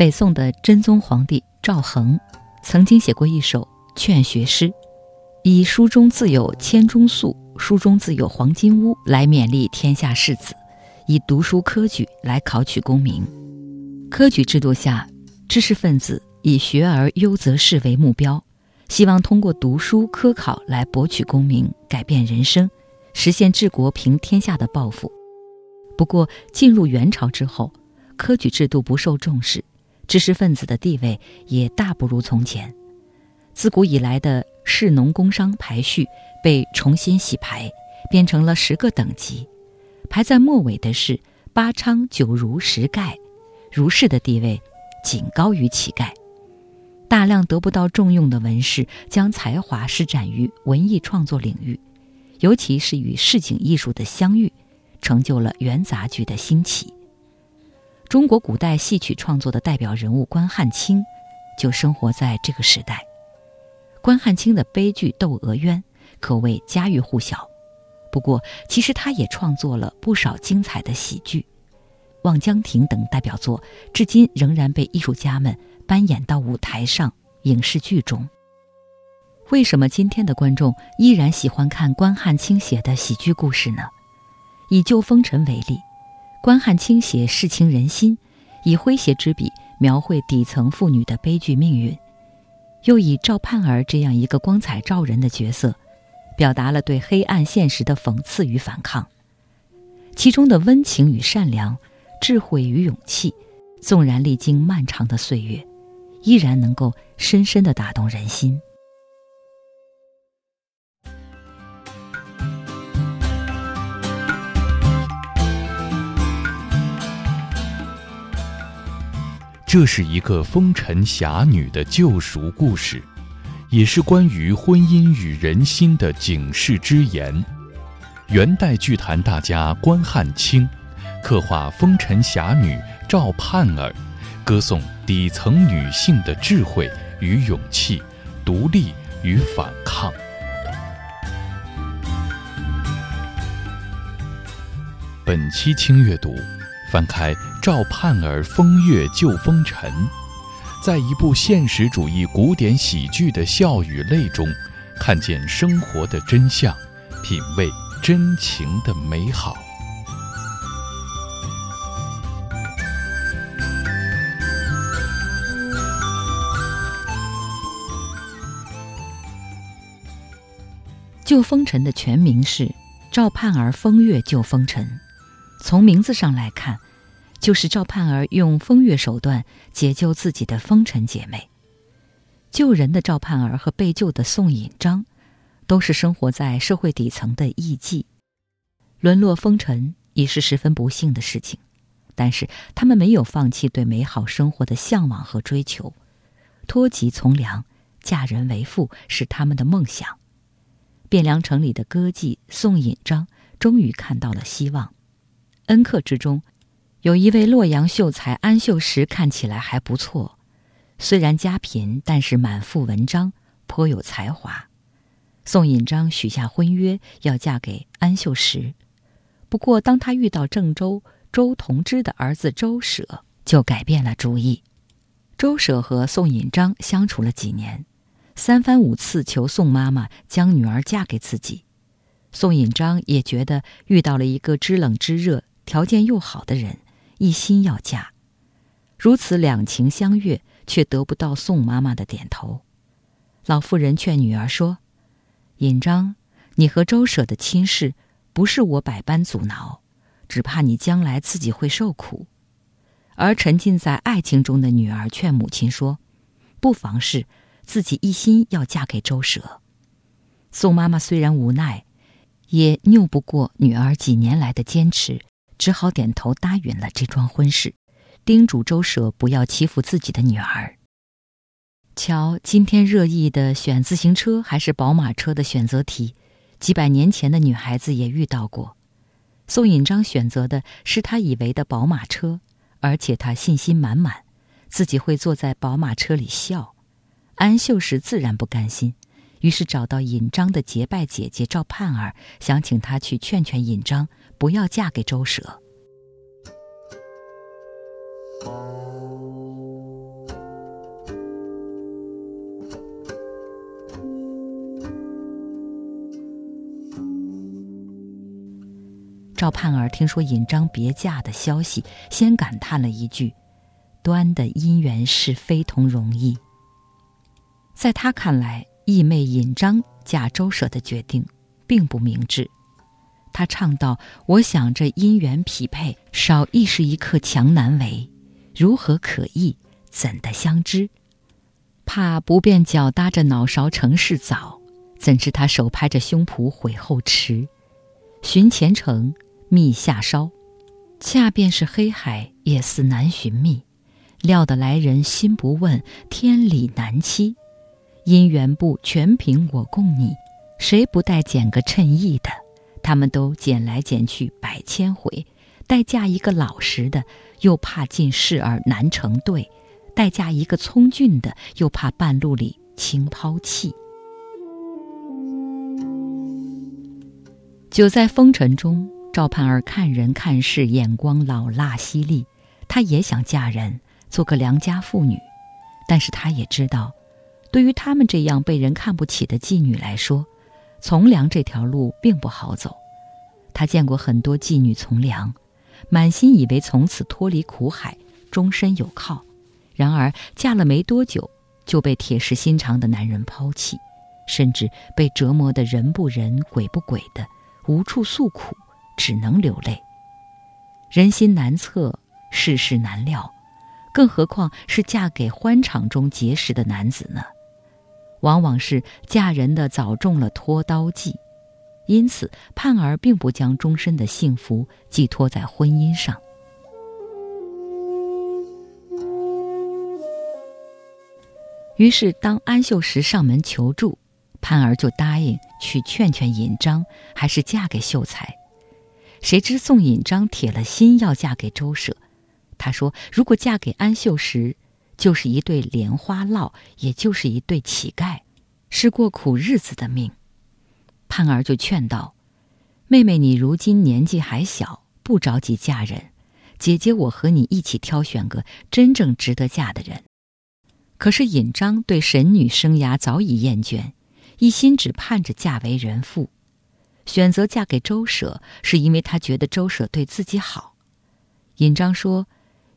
北宋的真宗皇帝赵恒曾经写过一首劝学诗，以“书中自有千钟粟，书中自有黄金屋”来勉励天下士子，以读书科举来考取功名。科举制度下，知识分子以学而优则仕为目标，希望通过读书科考来博取功名、改变人生、实现治国平天下的抱负。不过，进入元朝之后，科举制度不受重视。知识分子的地位也大不如从前，自古以来的士农工商排序被重新洗牌，变成了十个等级，排在末尾的是八娼九儒十丐，儒士的地位仅高于乞丐。大量得不到重用的文士将才华施展于文艺创作领域，尤其是与市井艺术的相遇，成就了元杂剧的兴起。中国古代戏曲创作的代表人物关汉卿，就生活在这个时代。关汉卿的悲剧《窦娥冤》可谓家喻户晓。不过，其实他也创作了不少精彩的喜剧，《望江亭》等代表作，至今仍然被艺术家们搬演到舞台上、影视剧中。为什么今天的观众依然喜欢看关汉卿写的喜剧故事呢？以《旧风尘》为例。关汉卿写世情人心，以诙谐之笔描绘底层妇女的悲剧命运，又以赵盼儿这样一个光彩照人的角色，表达了对黑暗现实的讽刺与反抗。其中的温情与善良、智慧与勇气，纵然历经漫长的岁月，依然能够深深的打动人心。这是一个风尘侠女的救赎故事，也是关于婚姻与人心的警示之言。元代剧坛大家关汉卿，刻画风尘侠女赵盼儿，歌颂底层女性的智慧与勇气、独立与反抗。本期轻阅读。翻开《赵盼儿风月旧风尘》，在一部现实主义古典喜剧的笑与泪中，看见生活的真相，品味真情的美好。旧风尘的全名是《赵盼儿风月旧风尘》。从名字上来看，就是赵盼儿用风月手段解救自己的风尘姐妹。救人的赵盼儿和被救的宋引章，都是生活在社会底层的艺妓，沦落风尘已是十分不幸的事情。但是他们没有放弃对美好生活的向往和追求，脱籍从良，嫁人为妇是他们的梦想。汴梁城里的歌妓宋引章终于看到了希望。恩客之中，有一位洛阳秀才安秀实，看起来还不错。虽然家贫，但是满腹文章，颇有才华。宋引章许下婚约，要嫁给安秀实。不过，当他遇到郑州周同之的儿子周舍，就改变了主意。周舍和宋引章相处了几年，三番五次求宋妈妈将女儿嫁给自己。宋引章也觉得遇到了一个知冷知热。条件又好的人，一心要嫁，如此两情相悦，却得不到宋妈妈的点头。老妇人劝女儿说：“尹章，你和周舍的亲事，不是我百般阻挠，只怕你将来自己会受苦。”而沉浸在爱情中的女儿劝母亲说：“不妨事，自己一心要嫁给周舍。”宋妈妈虽然无奈，也拗不过女儿几年来的坚持。只好点头答应了这桩婚事，叮嘱周舍不要欺负自己的女儿。瞧，今天热议的选自行车还是宝马车的选择题，几百年前的女孩子也遇到过。宋引章选择的是他以为的宝马车，而且他信心满满，自己会坐在宝马车里笑。安秀实自然不甘心，于是找到尹章的结拜姐姐赵盼儿，想请她去劝劝尹章。不要嫁给周舍。赵盼儿听说尹章别嫁的消息，先感叹了一句：“端的姻缘是非同容易。”在他看来，义妹尹章嫁周舍的决定并不明智，他唱道：“我想这姻缘匹配，少亦是一刻强难为，如何可议？怎得相知？怕不便脚搭着脑勺成事早，怎知他手拍着胸脯悔后迟？寻前程，觅下梢，恰便是黑海，也似难寻觅。料得来人心不问，天理难期。姻缘簿全凭我供你，谁不待捡个称意的？”他们都捡来捡去百千回，待嫁一个老实的，又怕进事儿难成对；待嫁一个聪俊的，又怕半路里轻抛弃。久在风尘中，赵盼儿看人看事眼光老辣犀利，她也想嫁人，做个良家妇女，但是她也知道，对于他们这样被人看不起的妓女来说。从良这条路并不好走，他见过很多妓女从良，满心以为从此脱离苦海，终身有靠。然而嫁了没多久，就被铁石心肠的男人抛弃，甚至被折磨得人不人鬼不鬼的，无处诉苦，只能流泪。人心难测，世事难料，更何况是嫁给欢场中结识的男子呢？往往是嫁人的早中了拖刀计，因此盼儿并不将终身的幸福寄托在婚姻上。于是，当安秀石上门求助，盼儿就答应去劝劝尹章，还是嫁给秀才。谁知宋尹章铁了心要嫁给周舍，他说：“如果嫁给安秀石。”就是一对莲花烙，也就是一对乞丐，是过苦日子的命。盼儿就劝道：“妹妹，你如今年纪还小，不着急嫁人。姐姐我和你一起挑选个真正值得嫁的人。”可是尹章对神女生涯早已厌倦，一心只盼着嫁为人妇。选择嫁给周舍，是因为他觉得周舍对自己好。尹章说。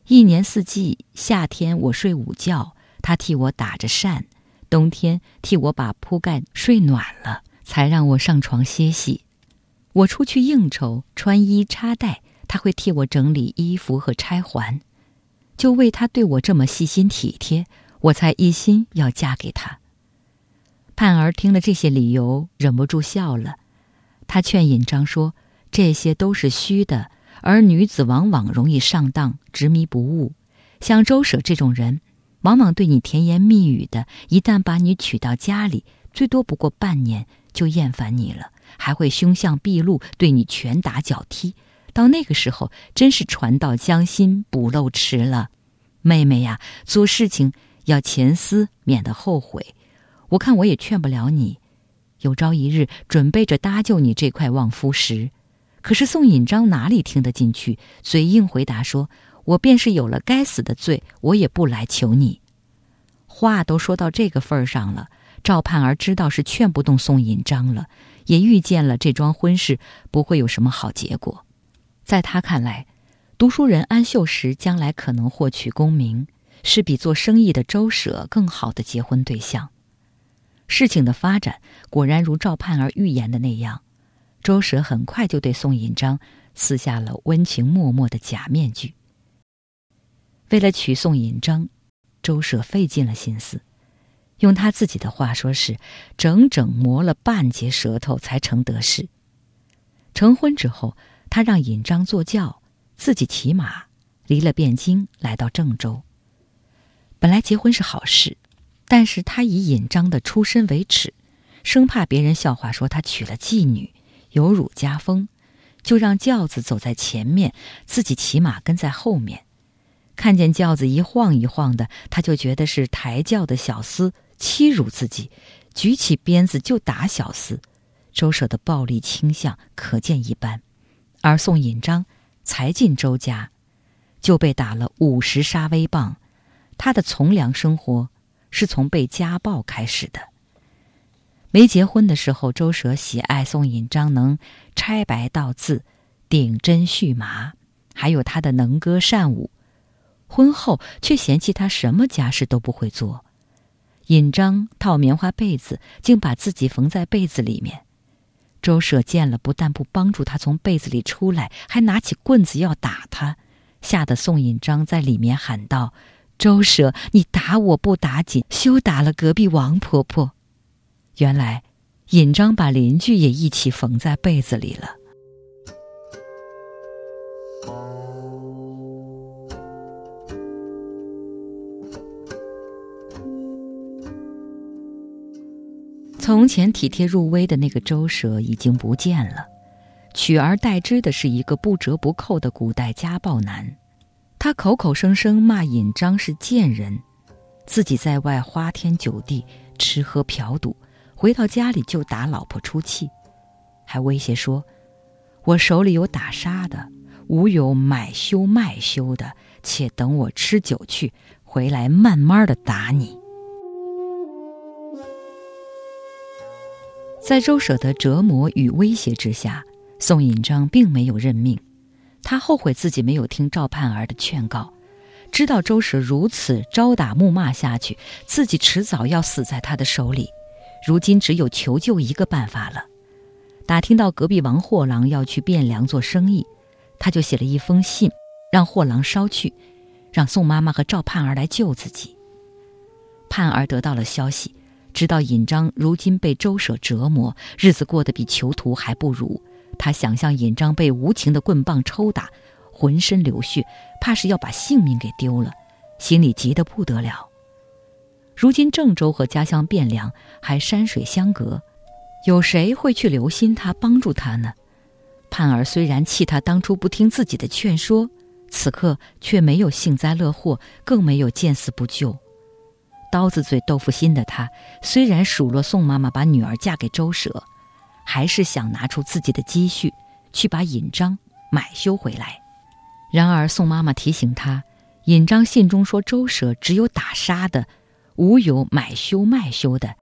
一年四季，夏天我睡午觉，他替我打着扇；冬天替我把铺盖睡暖了，才让我上床歇息。我出去应酬，穿衣插袋，他会替我整理衣服和钗环。就为他对我这么细心体贴，我才一心要嫁给他。盼儿听了这些理由，忍不住笑了。他劝尹章说：“这些都是虚的。”而女子往往容易上当、执迷不悟，像周舍这种人，往往对你甜言蜜语的，一旦把你娶到家里，最多不过半年就厌烦你了，还会凶相毕露，对你拳打脚踢。到那个时候，真是船到江心，补漏迟了。妹妹呀，做事情要前思，免得后悔。我看我也劝不了你，有朝一日准备着搭救你这块望夫石。可是宋引章哪里听得进去？嘴硬回答说：“我便是有了该死的罪，我也不来求你。”话都说到这个份儿上了，赵盼儿知道是劝不动宋引章了，也预见了这桩婚事不会有什么好结果。在他看来，读书人安秀石将来可能获取功名，是比做生意的周舍更好的结婚对象。事情的发展果然如赵盼儿预言的那样。周舍很快就对宋引章撕下了温情脉脉的假面具。为了娶宋引章，周舍费尽了心思，用他自己的话说是整整磨了半截舌头才成得势。成婚之后，他让引章坐轿，自己骑马，离了汴京，来到郑州。本来结婚是好事，但是他以引章的出身为耻，生怕别人笑话说他娶了妓女。有辱家风，就让轿子走在前面，自己骑马跟在后面。看见轿子一晃一晃的，他就觉得是抬轿的小厮欺辱自己，举起鞭子就打小厮。周舍的暴力倾向可见一斑。而宋引章才进周家，就被打了五十杀威棒。他的从良生活是从被家暴开始的。没结婚的时候，周舍喜爱宋引章能拆白道字，顶针续麻，还有他的能歌善舞。婚后却嫌弃他什么家事都不会做。尹章套棉花被子，竟把自己缝在被子里面。周舍见了，不但不帮助他从被子里出来，还拿起棍子要打他，吓得宋尹章在里面喊道：“周舍，你打我不打紧，休打了隔壁王婆婆。”原来，尹章把邻居也一起缝在被子里了。从前体贴入微的那个周舍已经不见了，取而代之的是一个不折不扣的古代家暴男。他口口声声骂尹章是贱人，自己在外花天酒地，吃喝嫖赌，回到家里就打老婆出气，还威胁说：“我手里有打杀的，无有买修卖修的，且等我吃酒去，回来慢慢的打你。”在周舍的折磨与威胁之下，宋引章并没有认命。他后悔自己没有听赵盼儿的劝告，知道周舍如此招打怒骂下去，自己迟早要死在他的手里。如今只有求救一个办法了。打听到隔壁王货郎要去汴梁做生意，他就写了一封信，让货郎捎去，让宋妈妈和赵盼儿来救自己。盼儿得到了消息。知道尹章如今被周舍折磨，日子过得比囚徒还不如。他想象尹章被无情的棍棒抽打，浑身流血，怕是要把性命给丢了，心里急得不得了。如今郑州和家乡汴梁还山水相隔，有谁会去留心他、帮助他呢？盼儿虽然气他当初不听自己的劝说，此刻却没有幸灾乐祸，更没有见死不救。刀子嘴豆腐心的他，虽然数落宋妈妈把女儿嫁给周舍，还是想拿出自己的积蓄去把尹章买修回来。然而宋妈妈提醒他，尹章信中说周舍只有打杀的，无有买修卖修的。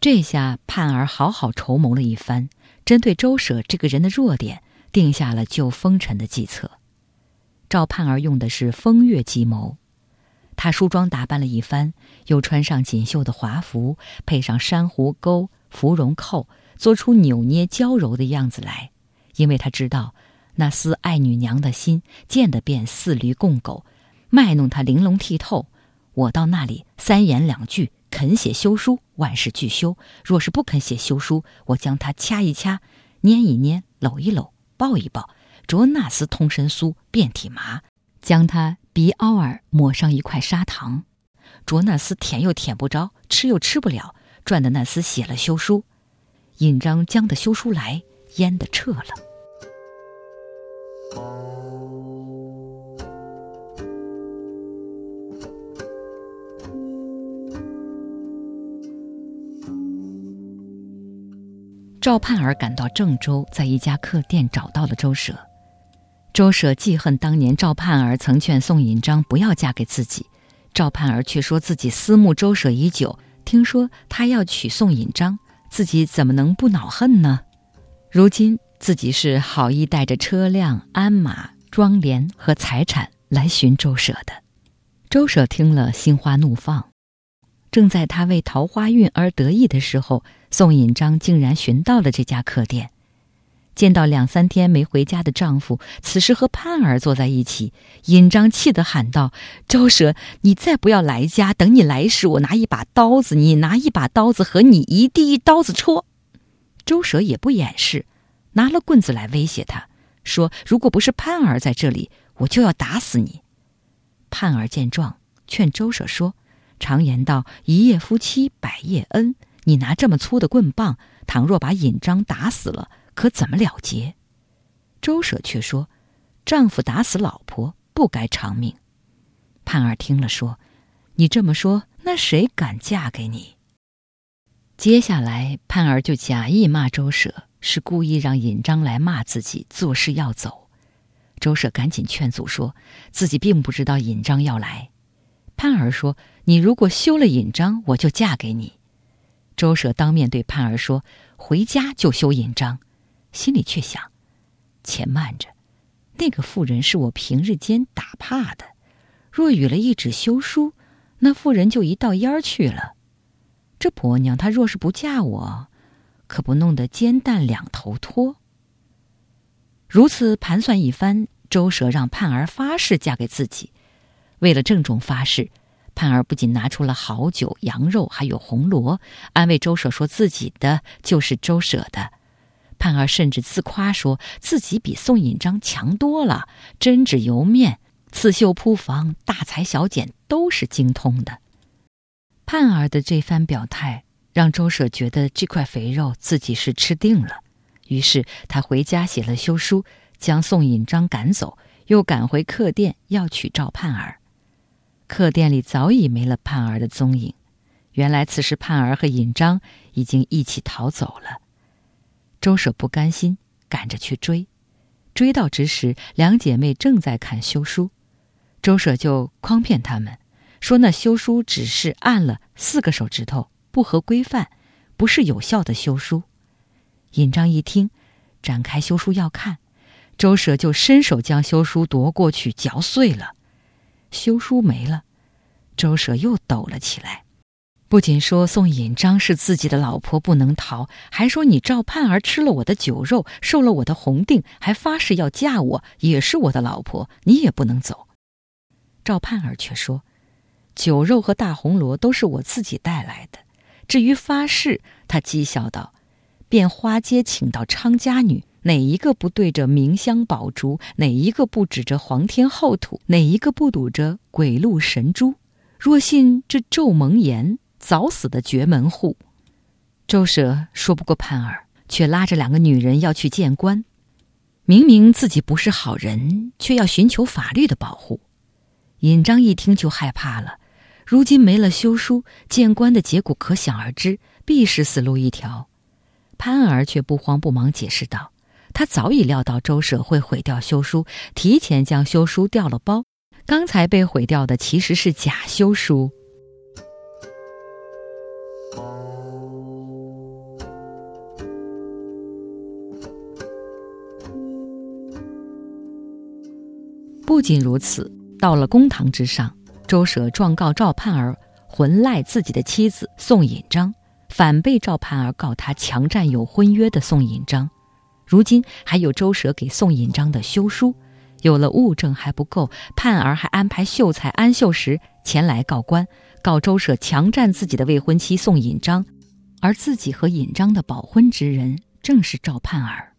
这下盼儿好好筹谋了一番，针对周舍这个人的弱点，定下了救风尘的计策。赵盼儿用的是风月计谋。他梳妆打扮了一番，又穿上锦绣的华服，配上珊瑚钩、芙蓉扣，做出扭捏娇柔的样子来。因为他知道，那厮爱女娘的心，见得便似驴共狗，卖弄他玲珑剔透。我到那里三言两句，肯写休书，万事俱休；若是不肯写休书，我将他掐一掐，捏一捏，搂一搂，抱一抱，着那厮通身酥，遍体麻，将他。鼻凹儿抹上一块砂糖，着那厮舔又舔不着，吃又吃不了，赚的那厮写了休书，尹章将的休书来，淹的撤了。赵盼儿赶到郑州，在一家客店找到了周舍。周舍记恨当年赵盼儿曾劝宋引章不要嫁给自己，赵盼儿却说自己思慕周舍已久，听说他要娶宋引章，自己怎么能不恼恨呢？如今自己是好意带着车辆、鞍马、庄帘和财产来寻周舍的。周舍听了，心花怒放。正在他为桃花运而得意的时候，宋引章竟然寻到了这家客店。见到两三天没回家的丈夫，此时和盼儿坐在一起，尹章气得喊道：“周舍，你再不要来家！等你来时，我拿一把刀子，你拿一把刀子，和你一地一刀子戳。”周舍也不掩饰，拿了棍子来威胁他，说：“如果不是盼儿在这里，我就要打死你。”盼儿见状，劝周舍说：“常言道，一夜夫妻百夜恩。你拿这么粗的棍棒，倘若把尹章打死了。”可怎么了结？周舍却说：“丈夫打死老婆，不该偿命。”盼儿听了说：“你这么说，那谁敢嫁给你？”接下来，盼儿就假意骂周舍，是故意让尹章来骂自己，做事要走。周舍赶紧劝阻，说自己并不知道尹章要来。盼儿说：“你如果休了尹章，我就嫁给你。”周舍当面对盼儿说：“回家就休尹章。”心里却想：且慢着，那个妇人是我平日间打怕的，若与了一纸休书，那妇人就一道烟儿去了。这婆娘她若是不嫁我，可不弄得煎蛋两头脱。如此盘算一番，周舍让盼儿发誓嫁给自己。为了郑重发誓，盼儿不仅拿出了好酒、羊肉，还有红罗，安慰周舍说自己的就是周舍的。盼儿甚至自夸说自己比宋引章强多了，针纸油面、刺绣铺房、大裁小剪都是精通的。盼儿的这番表态，让周舍觉得这块肥肉自己是吃定了。于是他回家写了休书，将宋引章赶走，又赶回客店要娶赵盼儿。客店里早已没了盼儿的踪影，原来此时盼儿和尹章已经一起逃走了。周舍不甘心，赶着去追。追到之时，两姐妹正在看休书，周舍就诓骗他们，说那休书只是按了四个手指头，不合规范，不是有效的休书。尹章一听，展开休书要看，周舍就伸手将休书夺过去，嚼碎了。休书没了，周舍又抖了起来。不仅说宋引章是自己的老婆不能逃，还说你赵盼儿吃了我的酒肉，受了我的红定，还发誓要嫁我，也是我的老婆，你也不能走。赵盼儿却说，酒肉和大红罗都是我自己带来的。至于发誓，他讥笑道：“便花街请到昌家女，哪一个不对着明香宝烛？哪一个不指着皇天厚土？哪一个不赌着鬼路神珠？若信这咒蒙言。”早死的绝门户，周舍说不过盼儿，却拉着两个女人要去见官。明明自己不是好人，却要寻求法律的保护。尹章一听就害怕了。如今没了休书，见官的结果可想而知，必是死路一条。潘儿却不慌不忙解释道：“他早已料到周舍会毁掉休书，提前将休书调了包。刚才被毁掉的其实是假休书。”不仅如此，到了公堂之上，周舍状告赵盼儿魂赖自己的妻子宋引章，反被赵盼儿告他强占有婚约的宋引章。如今还有周舍给宋引章的休书，有了物证还不够，盼儿还安排秀才安秀实前来告官，告周舍强占自己的未婚妻宋引章，而自己和引章的保婚之人正是赵盼儿。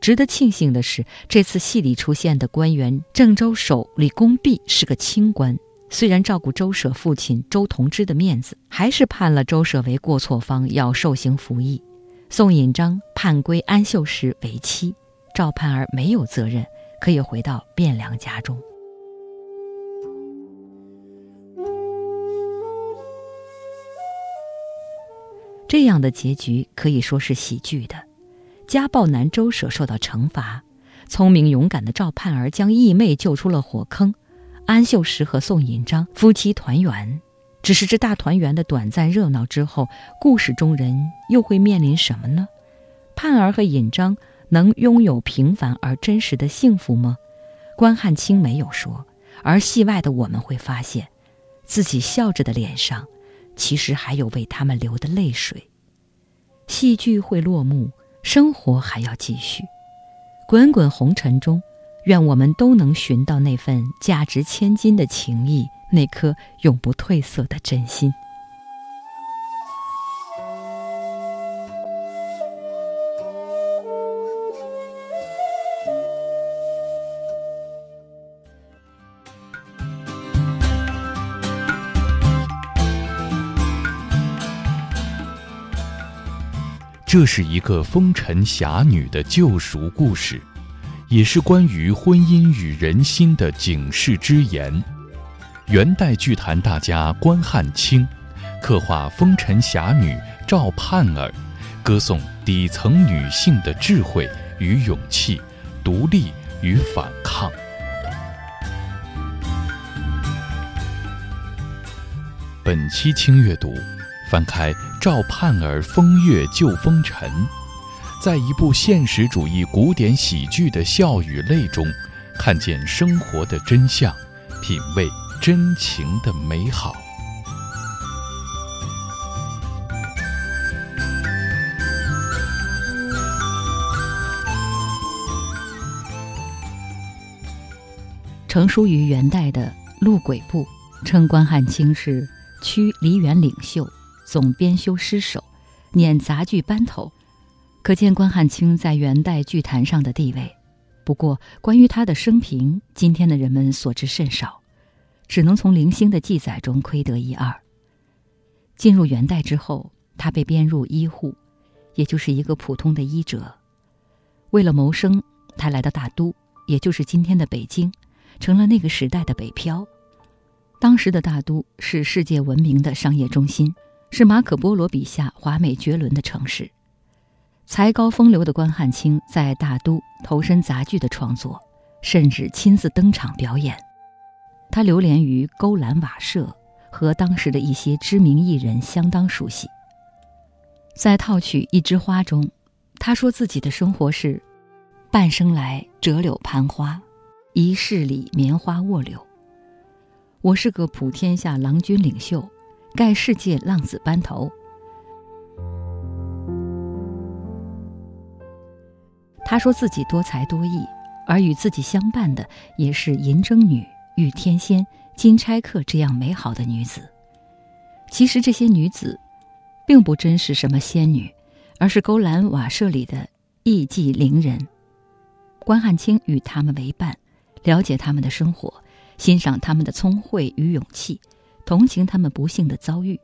值得庆幸的是，这次戏里出现的官员郑州守李公弼是个清官，虽然照顾周舍父亲周同之的面子，还是判了周舍为过错方，要受刑服役。宋引章判归安秀实为妻，赵盼儿没有责任，可以回到汴梁家中。这样的结局可以说是喜剧的。家暴男周舍受到惩罚，聪明勇敢的赵盼儿将义妹救出了火坑，安秀实和宋引章夫妻团圆。只是这大团圆的短暂热闹之后，故事中人又会面临什么呢？盼儿和尹章能拥有平凡而真实的幸福吗？关汉卿没有说，而戏外的我们会发现，自己笑着的脸上，其实还有为他们流的泪水。戏剧会落幕。生活还要继续，滚滚红尘中，愿我们都能寻到那份价值千金的情谊，那颗永不褪色的真心。这是一个风尘侠女的救赎故事，也是关于婚姻与人心的警示之言。元代剧坛大家关汉卿，刻画风尘侠女赵盼儿，歌颂底层女性的智慧与勇气，独立与反抗。本期轻阅读。翻开《赵盼儿风月旧风尘》，在一部现实主义古典喜剧的笑与泪中，看见生活的真相，品味真情的美好。成书于元代的《陆轨部》称关汉卿是区梨园领袖、总编修诗手、念杂剧班头，可见关汉卿在元代剧坛上的地位。不过，关于他的生平，今天的人们所知甚少，只能从零星的记载中窥得一二。进入元代之后，他被编入医户，也就是一个普通的医者。为了谋生，他来到大都，也就是今天的北京。成了那个时代的北漂。当时的大都是世界闻名的商业中心，是马可·波罗笔下华美绝伦的城市。才高风流的关汉卿在大都投身杂剧的创作，甚至亲自登场表演。他流连于勾栏瓦舍，和当时的一些知名艺人相当熟悉。在套曲《一枝花》中，他说自己的生活是：半生来折柳攀花。一世里棉花卧柳。我是个普天下郎君领袖，盖世界浪子班头。他说自己多才多艺，而与自己相伴的也是银筝女、玉天仙、金钗客这样美好的女子。其实这些女子，并不真是什么仙女，而是勾栏瓦舍里的艺妓伶人。关汉卿与他们为伴。了解他们的生活，欣赏他们的聪慧与勇气，同情他们不幸的遭遇，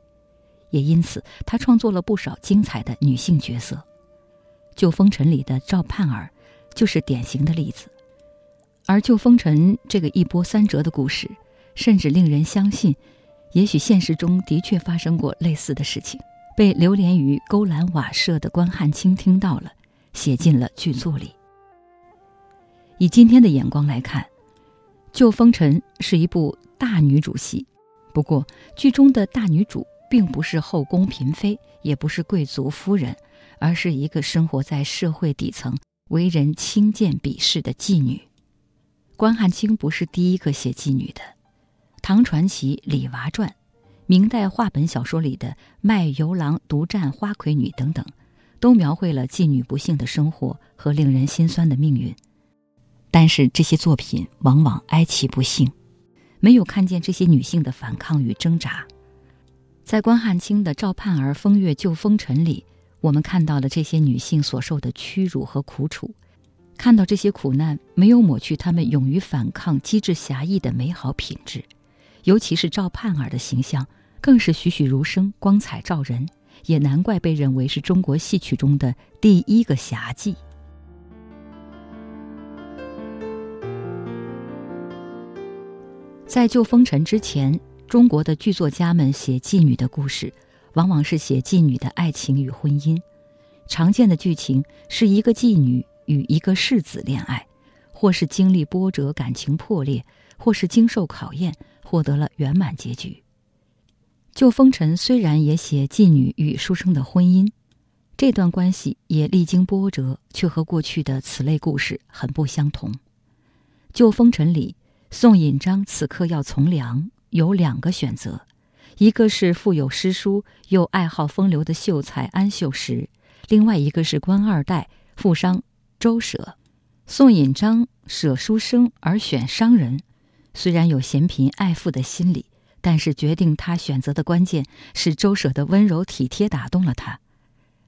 也因此他创作了不少精彩的女性角色。《旧风尘》里的赵盼儿就是典型的例子。而《旧风尘》这个一波三折的故事，甚至令人相信，也许现实中的确发生过类似的事情，被流连于勾栏瓦舍的关汉卿听到了，写进了剧作里。以今天的眼光来看，《旧风尘》是一部大女主戏。不过，剧中的大女主并不是后宫嫔妃，也不是贵族夫人，而是一个生活在社会底层、为人轻贱鄙视的妓女。关汉卿不是第一个写妓女的，唐传奇《李娃传》、明代话本小说里的《卖油郎独占花魁女》等等，都描绘了妓女不幸的生活和令人心酸的命运。但是这些作品往往哀其不幸，没有看见这些女性的反抗与挣扎。在关汉卿的《赵盼儿风月旧风尘》里，我们看到了这些女性所受的屈辱和苦楚，看到这些苦难没有抹去他们勇于反抗、机智侠义的美好品质。尤其是赵盼儿的形象，更是栩栩如生、光彩照人，也难怪被认为是中国戏曲中的第一个侠妓。在《旧风尘》之前，中国的剧作家们写妓女的故事，往往是写妓女的爱情与婚姻。常见的剧情是一个妓女与一个世子恋爱，或是经历波折感情破裂，或是经受考验获得了圆满结局。《旧风尘》虽然也写妓女与书生的婚姻，这段关系也历经波折，却和过去的此类故事很不相同。《旧风尘》里。宋引章此刻要从良，有两个选择：一个是富有诗书又爱好风流的秀才安秀实，另外一个是官二代富商周舍。宋引章舍书生而选商人，虽然有嫌贫爱富的心理，但是决定他选择的关键是周舍的温柔体贴打动了他。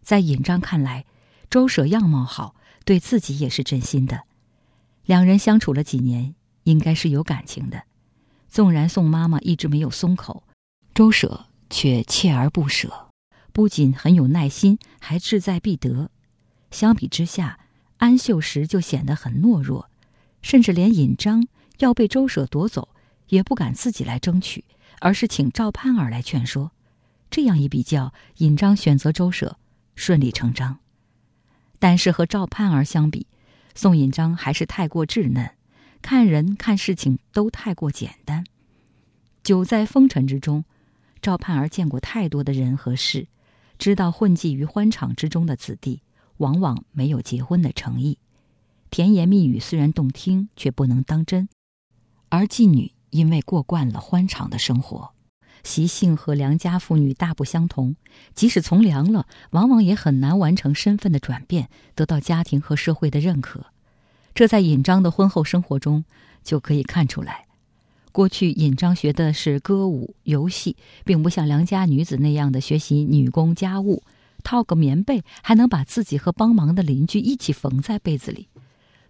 在引章看来，周舍样貌好，对自己也是真心的。两人相处了几年。应该是有感情的，纵然宋妈妈一直没有松口，周舍却锲而不舍，不仅很有耐心，还志在必得。相比之下，安秀实就显得很懦弱，甚至连尹章要被周舍夺走，也不敢自己来争取，而是请赵盼儿来劝说。这样一比较，尹章选择周舍，顺理成章。但是和赵盼儿相比，宋尹章还是太过稚嫩。看人看事情都太过简单。久在风尘之中，赵盼儿见过太多的人和事，知道混迹于欢场之中的子弟往往没有结婚的诚意。甜言蜜语虽然动听，却不能当真。而妓女因为过惯了欢畅的生活，习性和良家妇女大不相同，即使从良了，往往也很难完成身份的转变，得到家庭和社会的认可。这在尹章的婚后生活中就可以看出来。过去尹章学的是歌舞游戏，并不像良家女子那样的学习女工家务，套个棉被还能把自己和帮忙的邻居一起缝在被子里。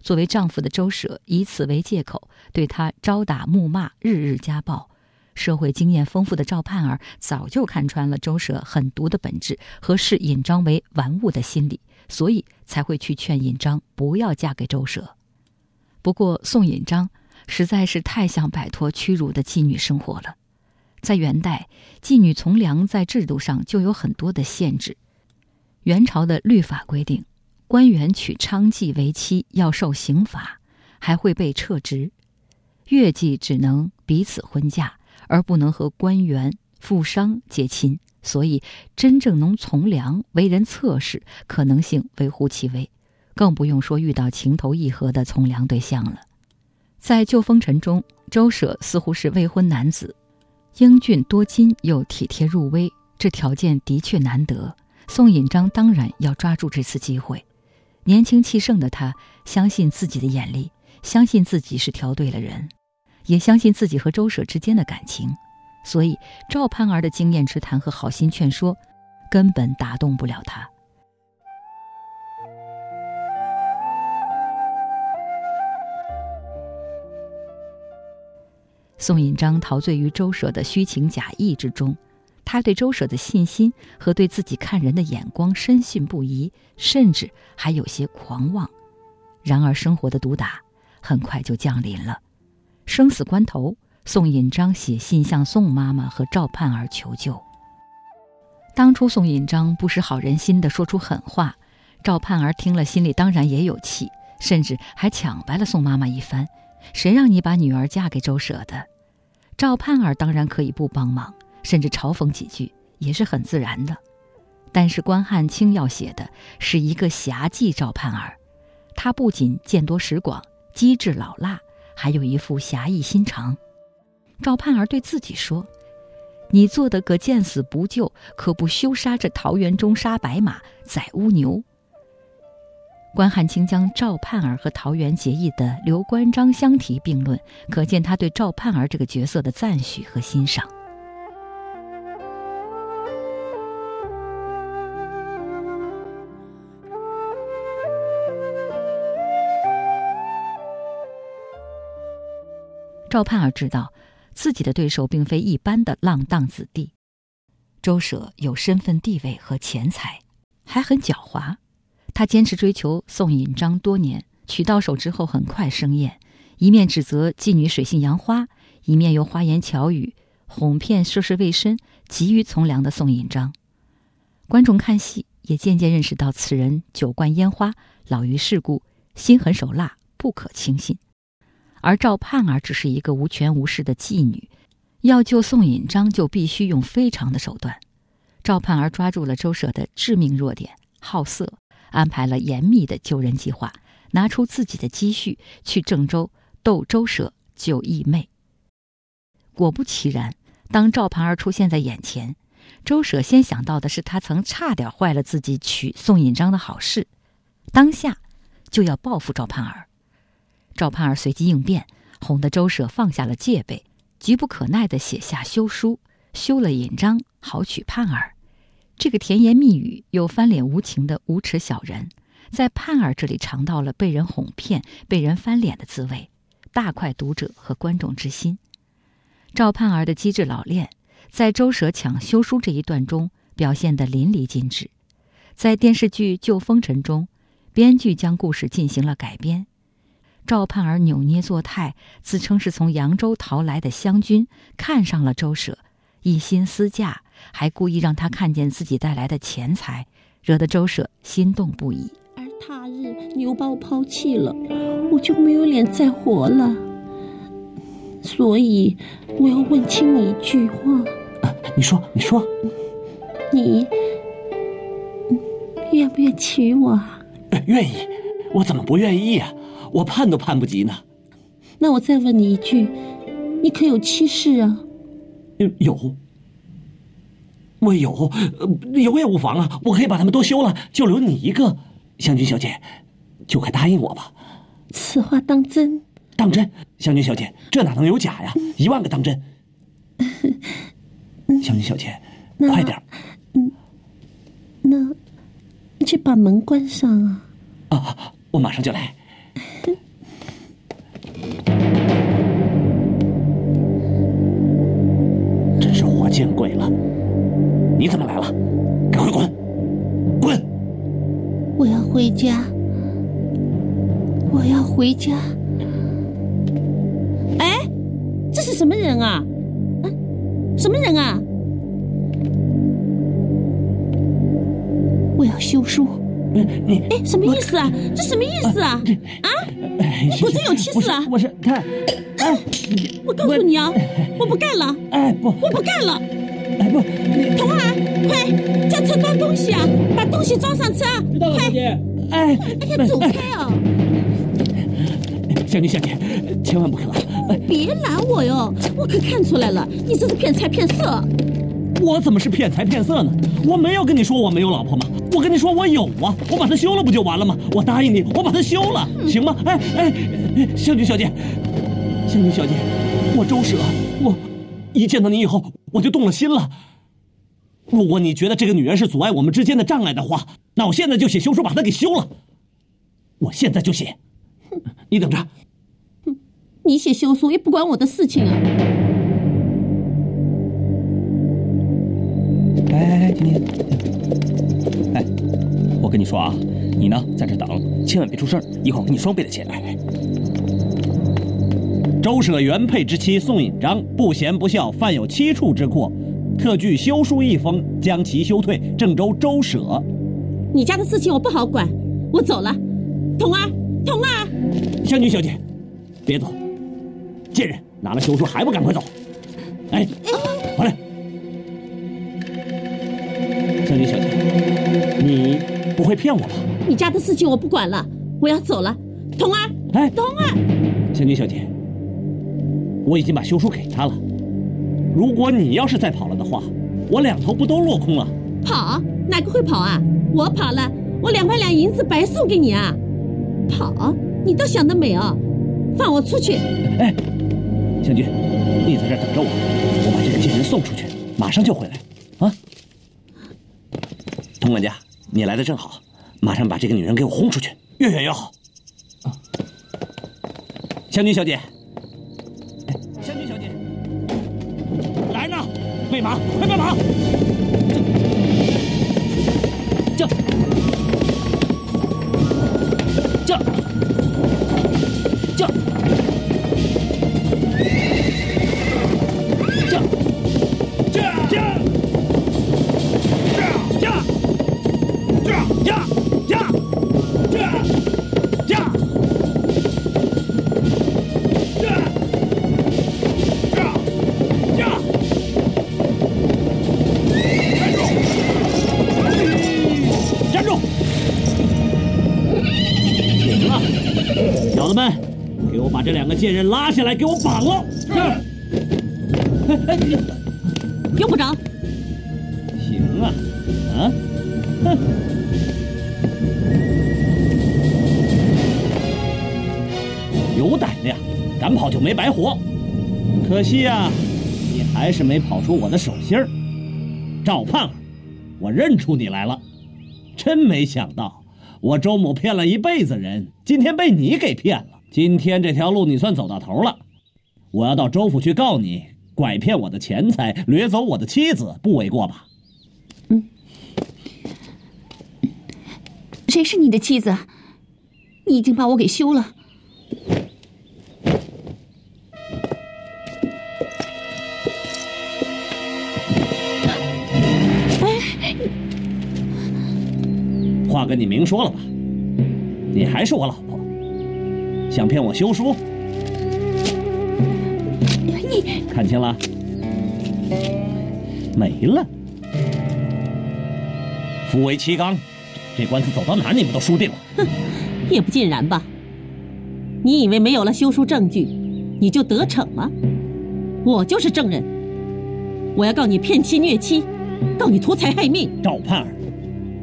作为丈夫的周舍以此为借口，对她招打暮骂，日日家暴。社会经验丰富的赵盼儿早就看穿了周舍狠毒的本质和视尹章为玩物的心理，所以才会去劝尹章不要嫁给周舍。不过宋尹章实在是太想摆脱屈辱的妓女生活了。在元代，妓女从良在制度上就有很多的限制。元朝的律法规定。官员娶娼妓为妻要受刑罚，还会被撤职；乐妓只能彼此婚嫁，而不能和官员、富商结亲。所以，真正能从良、为人侧室，可能性微乎其微，更不用说遇到情投意合的从良对象了。在旧风尘中，周舍似乎是未婚男子，英俊多金又体贴入微，这条件的确难得。宋引章当然要抓住这次机会。年轻气盛的他，相信自己的眼力，相信自己是挑对了人，也相信自己和周舍之间的感情，所以赵盼儿的经验之谈和好心劝说，根本打动不了他。宋引章陶醉于周舍的虚情假意之中。他对周舍的信心和对自己看人的眼光深信不疑，甚至还有些狂妄。然而，生活的毒打很快就降临了。生死关头，宋引章写信向宋妈妈和赵盼儿求救。当初，宋引章不识好人心的说出狠话，赵盼儿听了心里当然也有气，甚至还抢白了宋妈妈一番：“谁让你把女儿嫁给周舍的？”赵盼儿当然可以不帮忙。甚至嘲讽几句也是很自然的，但是关汉卿要写的是一个侠妓赵盼儿，他不仅见多识广、机智老辣，还有一副侠义心肠。赵盼儿对自己说：“你做的个见死不救，可不休杀这桃园中杀白马、宰乌牛。”关汉卿将赵盼儿和桃园结义的刘关张相提并论，可见他对赵盼儿这个角色的赞许和欣赏。赵盼儿知道，自己的对手并非一般的浪荡子弟。周舍有身份地位和钱财，还很狡猾。他坚持追求宋引章多年，娶到手之后很快生厌，一面指责妓女水性杨花，一面又花言巧语哄骗涉世未深、急于从良的宋引章。观众看戏也渐渐认识到，此人酒惯烟花，老于世故，心狠手辣，不可轻信。而赵盼儿只是一个无权无势的妓女，要救宋引章就必须用非常的手段。赵盼儿抓住了周舍的致命弱点——好色，安排了严密的救人计划，拿出自己的积蓄去郑州斗周舍救义妹。果不其然，当赵盼儿出现在眼前，周舍先想到的是他曾差点坏了自己娶宋引章的好事，当下就要报复赵盼儿。赵盼儿随机应变，哄得周舍放下了戒备，急不可耐地写下休书，休了引章，好娶盼儿。这个甜言蜜语又翻脸无情的无耻小人，在盼儿这里尝到了被人哄骗、被人翻脸的滋味，大快读者和观众之心。赵盼儿的机智老练，在周舍抢休书这一段中表现得淋漓尽致。在电视剧《旧风尘》中，编剧将故事进行了改编。赵盼儿扭捏作态，自称是从扬州逃来的湘军，看上了周舍，一心私嫁，还故意让他看见自己带来的钱财，惹得周舍心动不已。而他日你又把我抛弃了，我就没有脸再活了。所以我要问清你一句话。你说，你说，你愿不愿娶我？愿意，我怎么不愿意呀？我盼都盼不及呢。那我再问你一句，你可有妻室啊？有，我有，有也无妨啊。我可以把他们都休了，就留你一个。湘君小姐，就快答应我吧。此话当真？当真，湘君小姐，这哪能有假呀？一万个当真。湘君小姐，快点。嗯，那，去把门关上啊。啊，我马上就来。真是活见鬼了！你怎么来了？赶快滚！滚！我要回家。我要回家。哎，这是什么人啊？啊，什么人啊？我要休书。你哎，什么意思啊？这什么意思啊？啊？你果真有气势啊？我是他。哎，我告诉你啊，我不干了。哎，不，我不干了。哎，不，童儿，快叫车装东西啊，把东西装上车。知道了，小姐。哎，哎呀，走开哦！湘君小姐，千万不可！别拦我哟，我可看出来了，你这是骗财骗色。我怎么是骗财骗色呢？我没有跟你说我没有老婆吗？我跟你说我有啊，我把它修了不就完了吗？我答应你，我把它修了，行吗？哎哎，湘君小姐，湘君小姐，我周舍，我一见到你以后我就动了心了。如果你觉得这个女人是阻碍我们之间的障碍的话，那我现在就写休书把她给休了。我现在就写，你等着。你写休书也不关我的事情啊。说啊，你呢在这等，千万别出声，一会儿给你双倍的钱。哎，周舍原配之妻宋引章不贤不孝，犯有七处之过，特具休书一封，将其休退郑州周舍。你家的事情我不好管，我走了。童儿，童儿，湘君小姐，别走！贱人拿了休书还不赶快走？哎，回不会骗我吧？你家的事情我不管了，我要走了。童儿，哎，童儿，湘君小姐，我已经把休书给他了。如果你要是再跑了的话，我两头不都落空了？跑？哪个会跑啊？我跑了，我两万两银子白送给你啊！跑？你倒想得美哦！放我出去！哎，湘君，你在这儿等着我，我把这个贱人送出去，马上就回来。啊，童管家，你来的正好，马上把这个女人给我轰出去，越远越好。啊，湘君小姐，湘君小姐，来呢！备马，快备马！贱人拉下来，给我绑了。是。哎哎，用不着。行啊，啊，哼。有胆量，敢跑就没白活。可惜呀、你还是没跑出我的手心儿。赵盼儿，我认出你来了，真没想到，我周某骗了一辈子人，今天被你给骗了。今天这条路你算走到头了，我要到州府去告你，拐骗我的钱财，掠走我的妻子，不为过吧？嗯谁是你的妻子？你已经把我给休了。话跟你明说了吧，你还是我老婆，想骗我休书？你看清了，没了。夫为妻纲，这官司走到哪儿你们都输定了。哼，也不尽然吧。你以为没有了休书证据，你就得逞了？我就是证人，我要告你骗妻虐妻，告你图财害命。赵盼儿，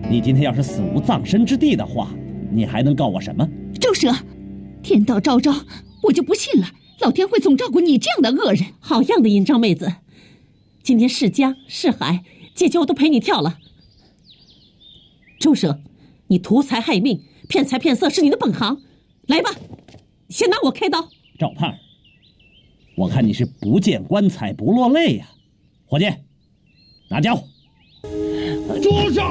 你今天要是死无葬身之地的话，你还能告我什么？周舍，天道昭昭，我就不信了，老天会总照顾你这样的恶人。好样的，银章妹子，今天是江是海，姐姐我都陪你跳了。周舍，你图财害命、骗财骗色是你的本行，来吧，先拿我开刀。赵盼儿，我看你是不见棺材不落泪呀！伙计，拿家伙。住手！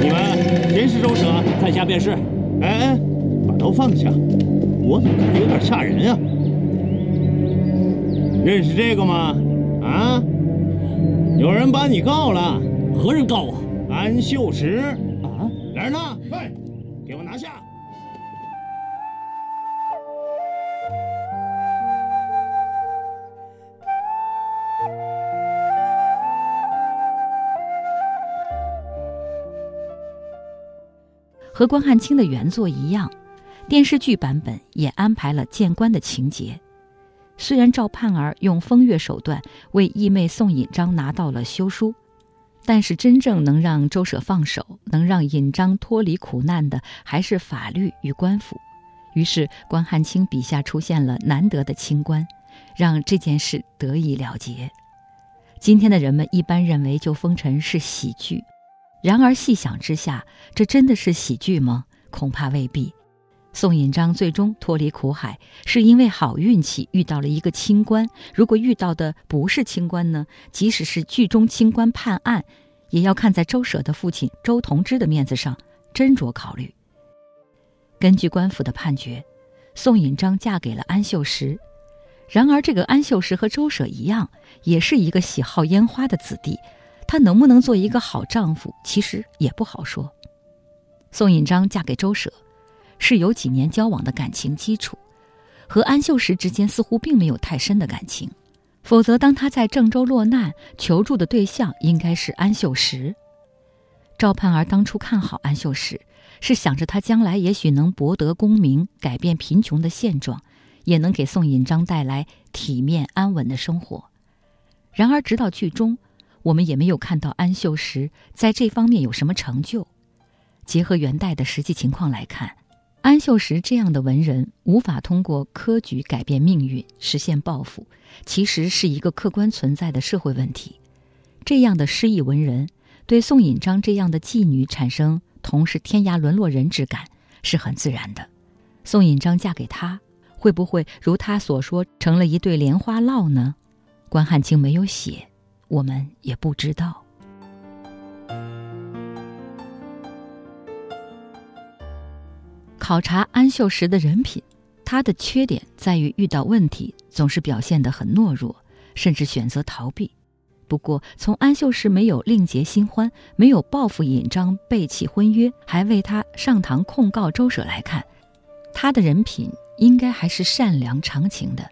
你们谁是周舍？在下便是。哎哎，把刀放下！我怎么看着有点吓人啊？认识这个吗？啊？有人把你告了，何人告我？安秀石。啊？人呢？和关汉卿的原作一样，电视剧版本也安排了见官的情节。虽然赵盼儿用风月手段为义妹宋引章拿到了休书，但是真正能让周舍放手、能让引章脱离苦难的，还是法律与官府。于是关汉卿笔下出现了难得的清官，让这件事得以了结。今天的人们一般认为《旧风尘》是喜剧，然而细想之下，这真的是喜剧吗？恐怕未必。宋引章最终脱离苦海，是因为好运气遇到了一个清官。如果遇到的不是清官呢？即使是剧中清官判案，也要看在周舍的父亲周同之的面子上斟酌考虑。根据官府的判决，宋引章嫁给了安秀石。然而，这个安秀石和周舍一样，也是一个喜好烟花的子弟。他能不能做一个好丈夫，其实也不好说。宋引章嫁给周舍。是有几年交往的感情基础，和安秀石之间似乎并没有太深的感情，否则当他在郑州落难，求助的对象应该是安秀石。赵盼儿当初看好安秀石，是想着他将来也许能博得功名，改变贫穷的现状，也能给宋引章带来体面安稳的生活。然而，直到剧中，我们也没有看到安秀石在这方面有什么成就。结合元代的实际情况来看。安秀石这样的文人无法通过科举改变命运、实现抱负，其实是一个客观存在的社会问题。这样的失意文人对宋引章这样的妓女产生同是天涯沦落人之感是很自然的。宋引章嫁给他，会不会如他所说成了一对莲花烙呢？关汉卿没有写，我们也不知道。考察安秀石的人品，他的缺点在于遇到问题总是表现得很懦弱，甚至选择逃避。不过，从安秀石没有另结新欢、没有报复尹章、背弃婚约，还为他上堂控告周舍来看，他的人品应该还是善良长情的。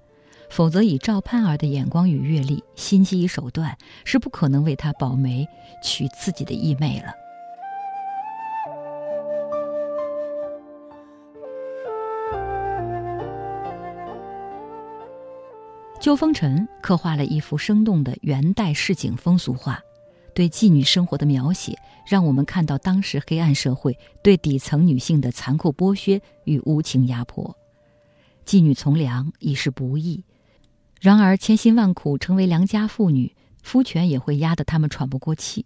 否则，以赵盼儿的眼光与阅历、心机与手段，是不可能为他保媒娶自己的义妹了。《旧风尘》刻画了一幅生动的元代市井风俗画，对妓女生活的描写，让我们看到当时黑暗社会对底层女性的残酷剥削与无情压迫。妓女从良已是不易，然而千辛万苦成为良家妇女，夫权也会压得她们喘不过气。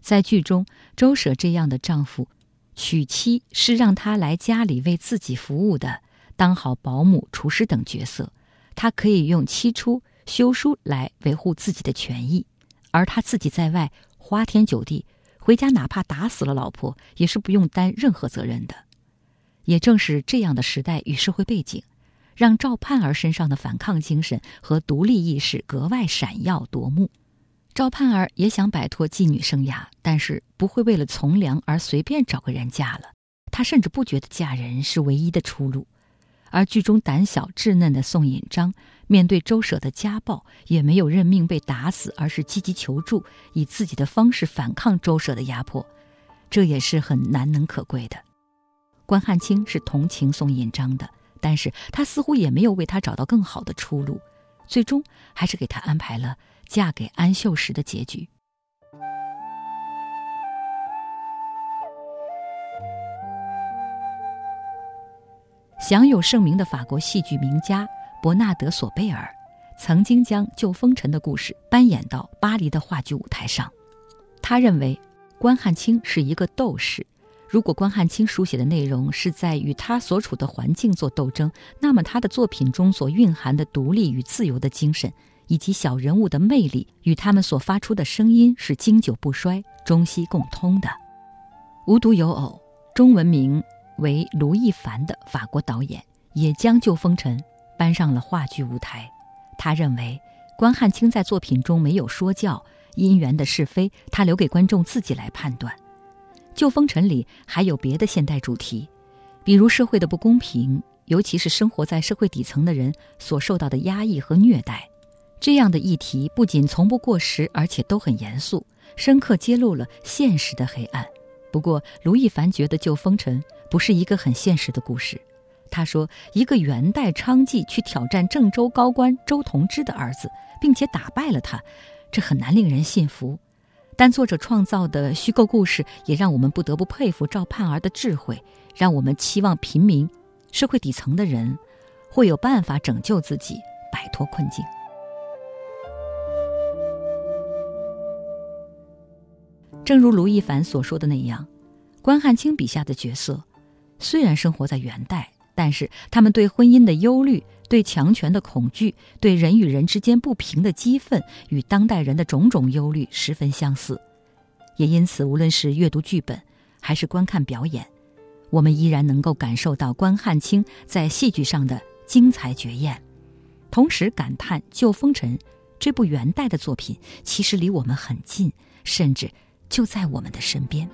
在剧中，周舍这样的丈夫，娶妻是让她来家里为自己服务的，当好保姆、厨师等角色。他可以用妻出休书来维护自己的权益，而他自己在外花天酒地，回家哪怕打死了老婆，也是不用担任何责任的。也正是这样的时代与社会背景，让赵盼儿身上的反抗精神和独立意识格外闪耀夺目。赵盼儿也想摆脱妓女生涯，但是不会为了从良而随便找个人嫁了。她甚至不觉得嫁人是唯一的出路。而剧中胆小稚嫩的宋引章，面对周舍的家暴，也没有认命被打死，而是积极求助，以自己的方式反抗周舍的压迫，这也是很难能可贵的。关汉卿是同情宋引章的，但是他似乎也没有为他找到更好的出路，最终还是给他安排了嫁给安秀石的结局。享有盛名的法国戏剧名家伯纳德·索贝尔，曾经将旧风尘的故事搬演到巴黎的话剧舞台上。他认为，关汉卿是一个斗士。如果关汉卿书写的内容是在与他所处的环境做斗争，那么他的作品中所蕴含的独立与自由的精神，以及小人物的魅力，与他们所发出的声音是经久不衰、中西共通的。无独有偶，中文名。为卢亦凡的法国导演也将《旧风尘》搬上了话剧舞台。他认为关汉卿在作品中没有说教，姻缘的是非他留给观众自己来判断。《旧风尘》里还有别的现代主题，比如社会的不公平，尤其是生活在社会底层的人所受到的压抑和虐待。这样的议题不仅从不过时，而且都很严肃，深刻揭露了现实的黑暗。不过，卢亦凡觉得《旧风尘》。不是一个很现实的故事。他说，一个元代娼妓去挑战郑州高官周同之的儿子，并且打败了他，这很难令人信服。但作者创造的虚构故事，也让我们不得不佩服赵盼儿的智慧，让我们期望平民、社会底层的人会有办法拯救自己，摆脱困境。正如卢亦凡所说的那样，关汉卿笔下的角色。虽然生活在元代，但是他们对婚姻的忧虑、对强权的恐惧、对人与人之间不平的激愤，与当代人的种种忧虑十分相似。也因此，无论是阅读剧本，还是观看表演，我们依然能够感受到关汉卿在戏剧上的精彩绝艳，同时感叹《旧风尘》这部元代的作品其实离我们很近，甚至就在我们的身边。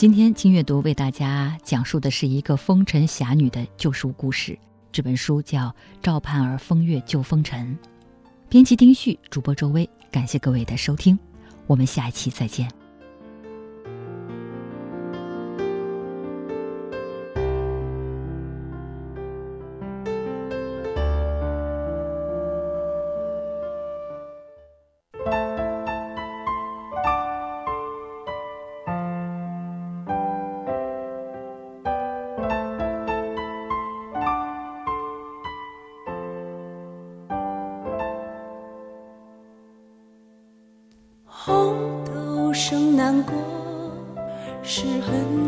今天清阅读为大家讲述的是一个风尘侠女的救赎故事。这本书叫《赵盼儿风月救风尘》，编辑丁旭，主播周薇。感谢各位的收听，我们下一期再见。是很